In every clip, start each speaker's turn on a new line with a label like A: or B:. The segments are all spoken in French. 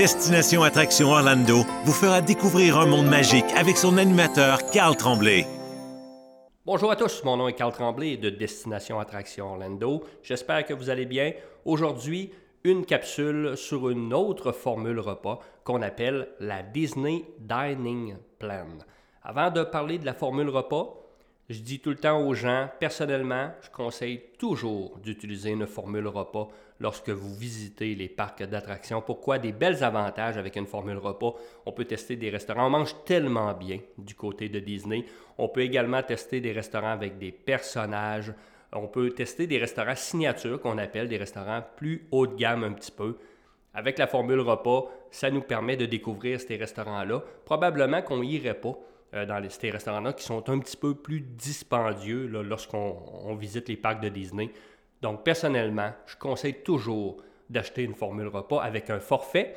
A: Destination Attraction Orlando vous fera découvrir un monde magique avec son animateur Carl Tremblay.
B: Bonjour à tous, mon nom est Carl Tremblay de Destination Attraction Orlando. J'espère que vous allez bien. Aujourd'hui, une capsule sur une autre formule repas qu'on appelle la Disney Dining Plan. Avant de parler de la formule repas, je dis tout le temps aux gens, personnellement, je conseille toujours d'utiliser une formule repas lorsque vous visitez les parcs d'attractions. Pourquoi? Des belles avantages avec une formule repas. On peut tester des restaurants. On mange tellement bien du côté de Disney. On peut également tester des restaurants avec des personnages. On peut tester des restaurants signature qu'on appelle des restaurants plus haut de gamme un petit peu. Avec la formule repas, ça nous permet de découvrir ces restaurants-là. Probablement qu'on n'irait pas euh, dans les, ces restaurants-là qui sont un petit peu plus dispendieux lorsqu'on visite les parcs de Disney. Donc, personnellement, je conseille toujours d'acheter une formule repas avec un forfait.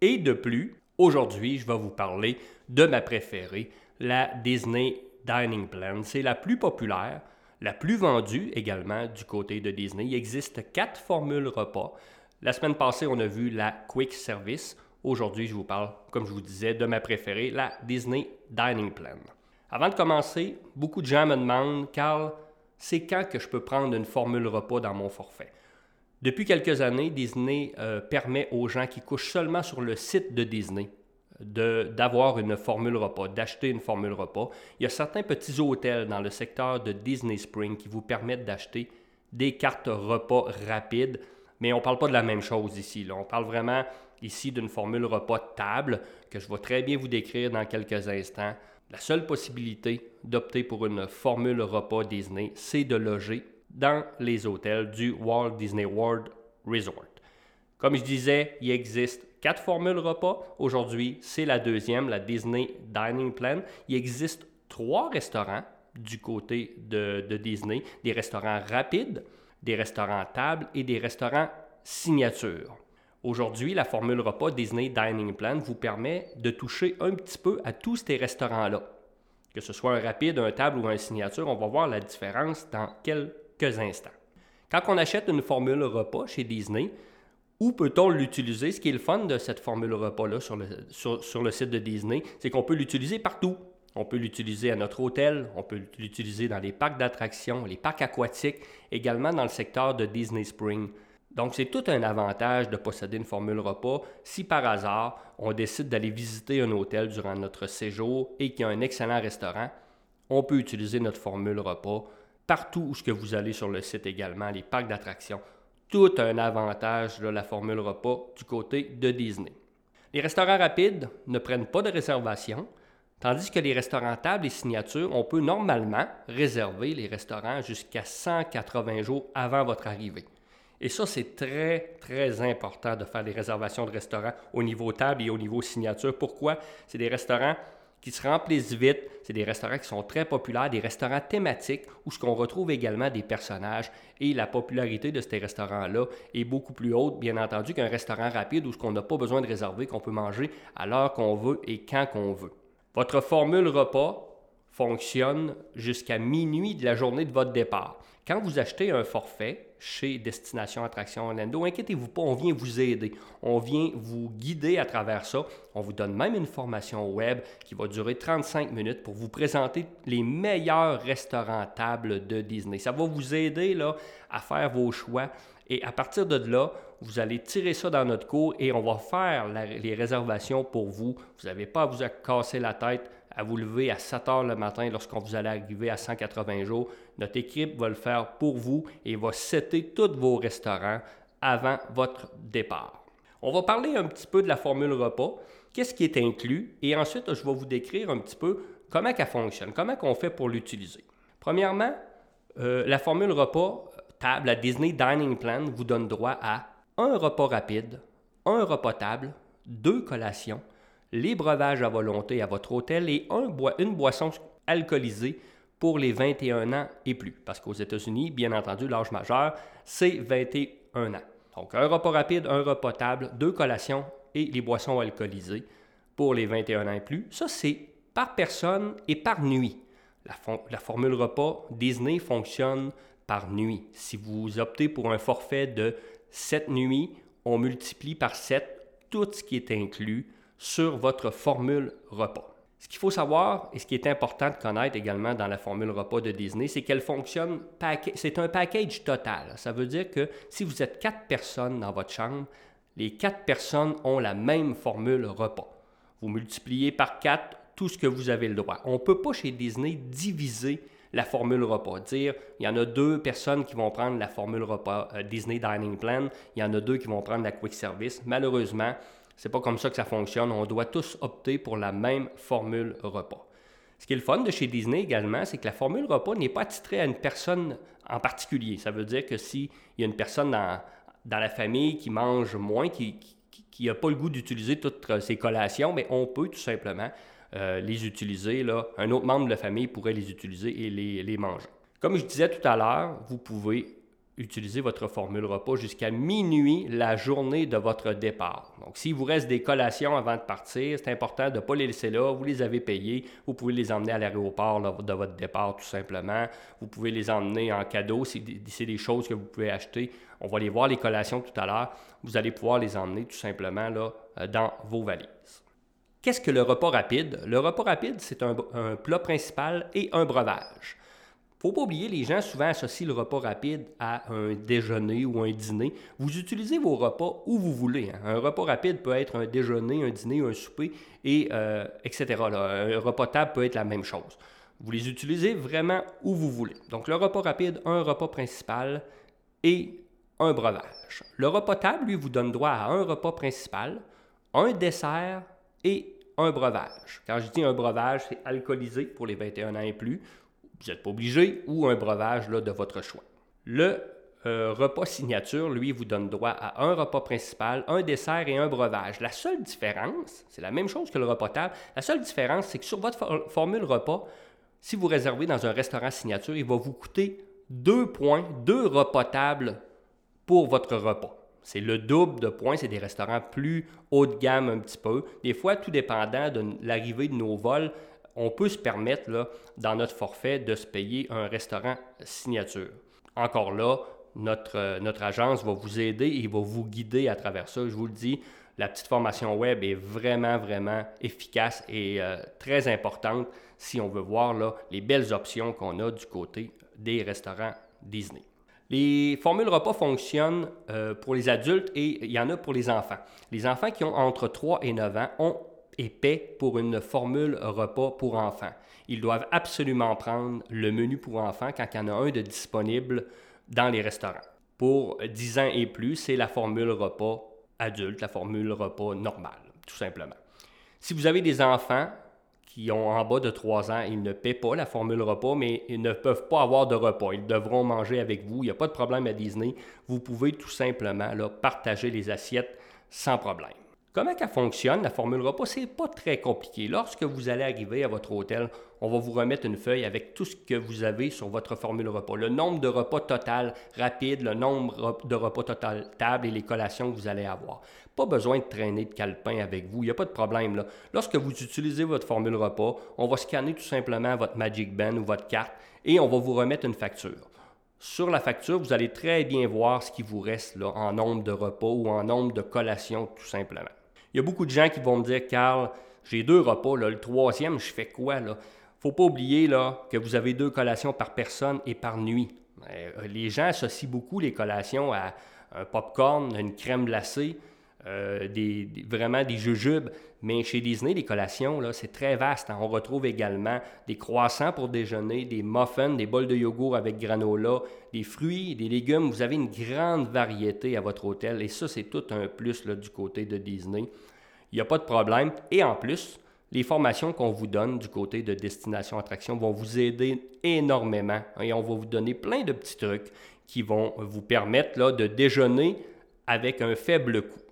B: Et de plus, aujourd'hui, je vais vous parler de ma préférée, la Disney Dining Plan. C'est la plus populaire, la plus vendue également du côté de Disney. Il existe quatre formules repas. La semaine passée, on a vu la Quick Service. Aujourd'hui, je vous parle, comme je vous disais, de ma préférée, la Disney Dining Plan. Avant de commencer, beaucoup de gens me demandent, Carl, c'est quand que je peux prendre une formule repas dans mon forfait? Depuis quelques années, Disney euh, permet aux gens qui couchent seulement sur le site de Disney d'avoir une formule repas, d'acheter une formule repas. Il y a certains petits hôtels dans le secteur de Disney Spring qui vous permettent d'acheter des cartes repas rapides, mais on ne parle pas de la même chose ici. Là. On parle vraiment ici d'une formule repas table que je vais très bien vous décrire dans quelques instants. La seule possibilité d'opter pour une formule repas Disney, c'est de loger dans les hôtels du Walt Disney World Resort. Comme je disais, il existe quatre formules repas. Aujourd'hui, c'est la deuxième, la Disney Dining Plan. Il existe trois restaurants du côté de, de Disney, des restaurants rapides, des restaurants table et des restaurants signature. Aujourd'hui, la formule repas Disney Dining Plan vous permet de toucher un petit peu à tous ces restaurants-là. Que ce soit un rapide, un table ou un signature, on va voir la différence dans quelques instants. Quand on achète une formule repas chez Disney, où peut-on l'utiliser? Ce qui est le fun de cette formule repas-là sur le, sur le site de Disney, c'est qu'on peut l'utiliser partout. On peut l'utiliser à notre hôtel, on peut l'utiliser dans les parcs d'attractions, les parcs aquatiques, également dans le secteur de Disney Spring. Donc, c'est tout un avantage de posséder une formule repas si par hasard on décide d'aller visiter un hôtel durant notre séjour et qu'il y a un excellent restaurant. On peut utiliser notre formule repas partout où que vous allez sur le site également, les parcs d'attractions. Tout un avantage de la formule repas du côté de Disney. Les restaurants rapides ne prennent pas de réservation, tandis que les restaurants tables et signatures, on peut normalement réserver les restaurants jusqu'à 180 jours avant votre arrivée. Et ça, c'est très, très important de faire des réservations de restaurants au niveau table et au niveau signature. Pourquoi? C'est des restaurants qui se remplissent vite. C'est des restaurants qui sont très populaires, des restaurants thématiques où ce qu'on retrouve également des personnages et la popularité de ces restaurants-là est beaucoup plus haute, bien entendu, qu'un restaurant rapide où ce qu'on n'a pas besoin de réserver, qu'on peut manger à l'heure qu'on veut et quand qu'on veut. Votre formule repas fonctionne jusqu'à minuit de la journée de votre départ. Quand vous achetez un forfait chez Destination Attraction Orlando, inquiétez-vous pas, on vient vous aider. On vient vous guider à travers ça. On vous donne même une formation web qui va durer 35 minutes pour vous présenter les meilleurs restaurants tables de Disney. Ça va vous aider là, à faire vos choix. Et à partir de là, vous allez tirer ça dans notre cours et on va faire les réservations pour vous. Vous n'avez pas à vous casser la tête à vous lever à 7 heures le matin lorsqu'on vous allez arriver à 180 jours. Notre équipe va le faire pour vous et va setter tous vos restaurants avant votre départ. On va parler un petit peu de la formule repas, qu'est-ce qui est inclus, et ensuite je vais vous décrire un petit peu comment elle fonctionne, comment on fait pour l'utiliser. Premièrement, euh, la formule repas table, la Disney Dining Plan, vous donne droit à un repas rapide, un repas table, deux collations, les breuvages à volonté à votre hôtel et une boisson alcoolisée pour les 21 ans et plus. Parce qu'aux États-Unis, bien entendu, l'âge majeur, c'est 21 ans. Donc, un repas rapide, un repas table, deux collations et les boissons alcoolisées pour les 21 ans et plus. Ça, c'est par personne et par nuit. La, la, formule repas Disney fonctionne par nuit. Si vous optez pour un forfait de 7 nuits, on multiplie par 7 tout ce qui est inclus sur votre formule repas. Ce qu'il faut savoir et ce qui est important de connaître également dans la formule repas de Disney, c'est qu'elle fonctionne, c'est un package total. Ça veut dire que si vous êtes quatre personnes dans votre chambre, les quatre personnes ont la même formule repas. Vous multipliez par quatre tout ce que vous avez le droit. On ne peut pas chez Disney diviser la formule repas. Dire, il y en a deux personnes qui vont prendre la formule repas euh, Disney Dining Plan, il y en a deux qui vont prendre la Quick Service. Malheureusement, c'est pas comme ça que ça fonctionne. On doit tous opter pour la même formule repas. Ce qui est le fun de chez Disney également, c'est que la formule repas n'est pas titrée à une personne en particulier. Ça veut dire que s'il y a une personne dans, dans, la famille qui mange moins, qui n'a pas le goût d'utiliser toutes ses collations, mais on peut tout simplement euh, les utiliser. Là. Un autre membre de la famille pourrait les utiliser et les, les manger. Comme je disais tout à l'heure, vous pouvez utiliser votre formule repas jusqu'à minuit la journée de votre départ. Donc, s'il vous reste des collations avant de partir, c'est important de ne pas les laisser là. Vous les avez payées. Vous pouvez les emmener à l'aéroport de votre départ, tout simplement. Vous pouvez les emmener en cadeau. C'est des choses que vous pouvez acheter, on va les voir, les collations, tout à l'heure. Vous allez pouvoir les emmener tout simplement euh, dans vos valises. Qu'est-ce que le repas rapide? Le repas rapide, c'est un plat principal et un breuvage faut pas oublier, les gens souvent associent le repas rapide à un déjeuner ou un dîner. Vous utilisez vos repas où vous voulez. Hein. Un repas rapide peut être un déjeuner, un dîner, un souper, et, euh, etc. Un repas table peut être la même chose. Vous les utilisez vraiment où vous voulez. Donc le repas rapide, un repas principal et un breuvage. Le repas table, lui, vous donne droit à un repas principal, un dessert et un breuvage. Quand je dis un breuvage, c'est alcoolisé pour les 21 ans et plus vous n'êtes pas obligé, ou un breuvage là, de votre choix. Le euh, repas signature, lui, vous donne droit à un repas principal, un dessert et un breuvage. La seule différence, c'est la même chose que le repas table, la seule différence, c'est que sur votre formule repas, si vous réservez dans un restaurant signature, il va vous coûter deux points, deux repas tables pour votre repas. C'est le double de points, c'est des restaurants plus haut de gamme un petit peu. Des fois, tout dépendant de l'arrivée de nos vols, on peut se permettre, là, dans notre forfait, de se payer un restaurant signature. Encore là, notre, euh, notre agence va vous aider et va vous guider à travers ça. Je vous le dis, la petite formation web est vraiment, vraiment efficace et euh, très importante si on veut voir là, les belles options qu'on a du côté des restaurants Disney. Les formules repas fonctionnent euh, pour les adultes et il y en a pour les enfants. Les enfants qui ont entre 3 et 9 ans ont et paient pour une formule repas pour enfants. Ils doivent absolument prendre le menu pour enfants quand il y en a un de disponible dans les restaurants. Pour 10 ans et plus, c'est la formule repas adulte, la formule repas normale, tout simplement. Si vous avez des enfants qui ont en bas de 3 ans, ils ne paient pas la formule repas, mais ils ne peuvent pas avoir de repas. Ils devront manger avec vous. Il n'y a pas de problème à Disney. Vous pouvez tout simplement partager les assiettes sans problème. Comment elle fonctionne, la formule repas? C'est pas très compliqué. Lorsque vous allez arriver à votre hôtel, on va vous remettre une feuille avec tout ce que vous avez sur votre formule repas. Le nombre de repas total rapide, le nombre de repas total table et les collations que vous allez avoir. Pas besoin de traîner de calepin avec vous, il n'y a pas de problème. Lorsque vous utilisez votre formule repas, on va scanner tout simplement votre Magic Band ou votre carte et on va vous remettre une facture. Sur la facture, vous allez très bien voir ce qui vous reste en nombre de repas ou en nombre de collations, tout simplement. Il y a beaucoup de gens qui vont me dire, Carl, j'ai deux repas, le troisième, je fais quoi? Là? faut pas oublier là, que vous avez deux collations par personne et par nuit. Euh, les gens associent beaucoup les collations à un popcorn, une crème glacée, euh, des, vraiment des jujubes. Mais chez Disney, les collations, là, c'est très vaste. Hein. On retrouve également des croissants pour déjeuner, des muffins, des bols de yogourt avec granola, des fruits, des légumes. Vous avez une grande variété à votre hôtel et ça, c'est tout un plus du côté de Disney. Il n'y a pas de problème. Et en plus, les formations qu'on vous donne du côté de Destination Attraction vont vous aider énormément et on va vous donner plein de petits trucs qui vont vous permettre de déjeuner avec un faible coût.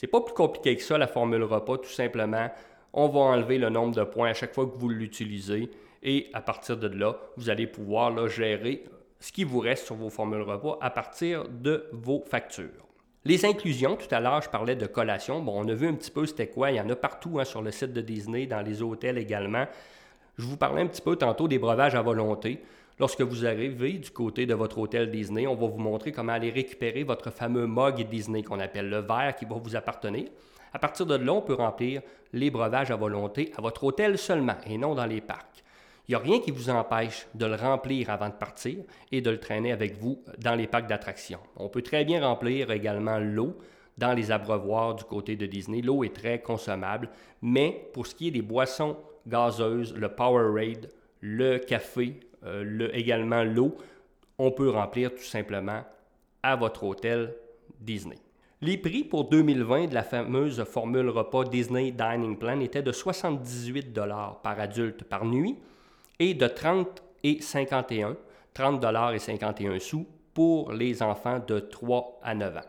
B: C'est pas plus compliqué que ça, la formule repas, tout simplement. On va enlever le nombre de points à chaque fois que vous l'utilisez et à partir de là, vous allez pouvoir gérer ce qui vous reste sur vos formules repas à partir de vos factures. Les inclusions, tout à l'heure, je parlais de collation. Bon, on a vu un petit peu c'était quoi. Il y en a partout hein, sur le site de Disney, dans les hôtels également. Je vous parlais un petit peu tantôt des breuvages à volonté. Lorsque vous arrivez du côté de votre hôtel Disney, on va vous montrer comment aller récupérer votre fameux mug Disney qu'on appelle le verre qui va vous appartenir. À partir de là, on peut remplir les breuvages à volonté à votre hôtel seulement et non dans les parcs. Il n'y a rien qui vous empêche de le remplir avant de partir et de le traîner avec vous dans les parcs d'attractions. On peut très bien remplir également l'eau dans les abreuvoirs du côté de Disney. L'eau est très consommable, mais pour ce qui est des boissons gazeuses, le Powerade, le café, euh, le, également l'eau, on peut remplir tout simplement à votre hôtel Disney. Les prix pour 2020 de la fameuse formule repas Disney Dining Plan étaient de 78 par adulte par nuit et de 30 et 51, 30 et 51 sous pour les enfants de 3 à 9 ans.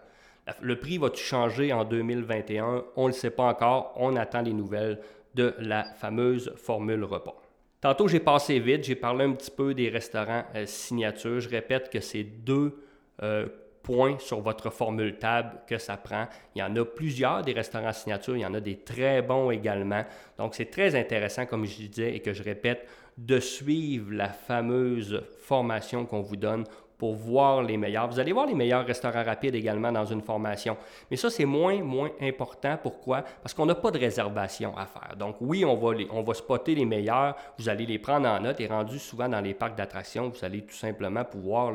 B: Le prix va-tu changer en 2021? On ne le sait pas encore. On attend les nouvelles de la fameuse formule repas. Tantôt, j'ai passé vite, j'ai parlé un petit peu des restaurants euh, signature. Je répète que c'est deux euh, points sur votre formule table que ça prend. Il y en a plusieurs des restaurants signature, il y en a des très bons également. Donc, c'est très intéressant, comme je disais et que je répète, de suivre la fameuse formation qu'on vous donne pour voir les meilleurs. Vous allez voir les meilleurs restaurants rapides également dans une formation. Mais ça, c'est moins, moins important. Pourquoi? Parce qu'on n'a pas de réservation à faire. Donc oui, on va, spotter les meilleurs. Vous allez les prendre en note et rendu souvent dans les parcs d'attractions, vous allez tout simplement pouvoir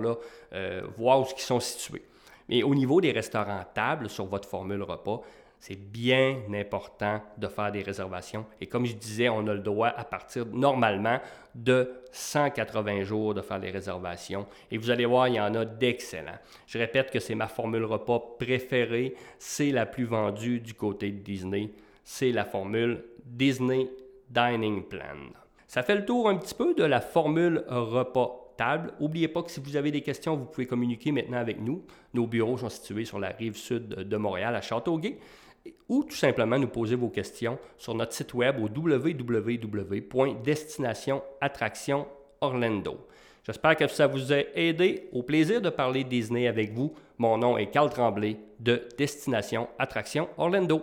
B: euh, voir où ils sont situés. Mais au niveau des restaurants tables sur votre formule repas, c'est bien important de faire des réservations. Et comme je disais, on a le droit à partir normalement de 180 jours de faire les réservations. Et vous allez voir, il y en a d'excellents. Je répète que c'est ma formule repas préférée. C'est la plus vendue du côté de Disney. C'est la formule Disney Dining Plan. Ça fait le tour un petit peu de la formule repas table. N'oubliez pas que si vous avez des questions, vous pouvez communiquer maintenant avec nous. Nos bureaux sont situés sur la rive sud de Montréal, à Châteauguay ou tout simplement nous poser vos questions sur notre site web au www.destinationattractionorlando. J'espère que ça vous a aidé. Au plaisir de parler Disney avec vous. Mon nom est Carl Tremblay de Destination Attraction Orlando.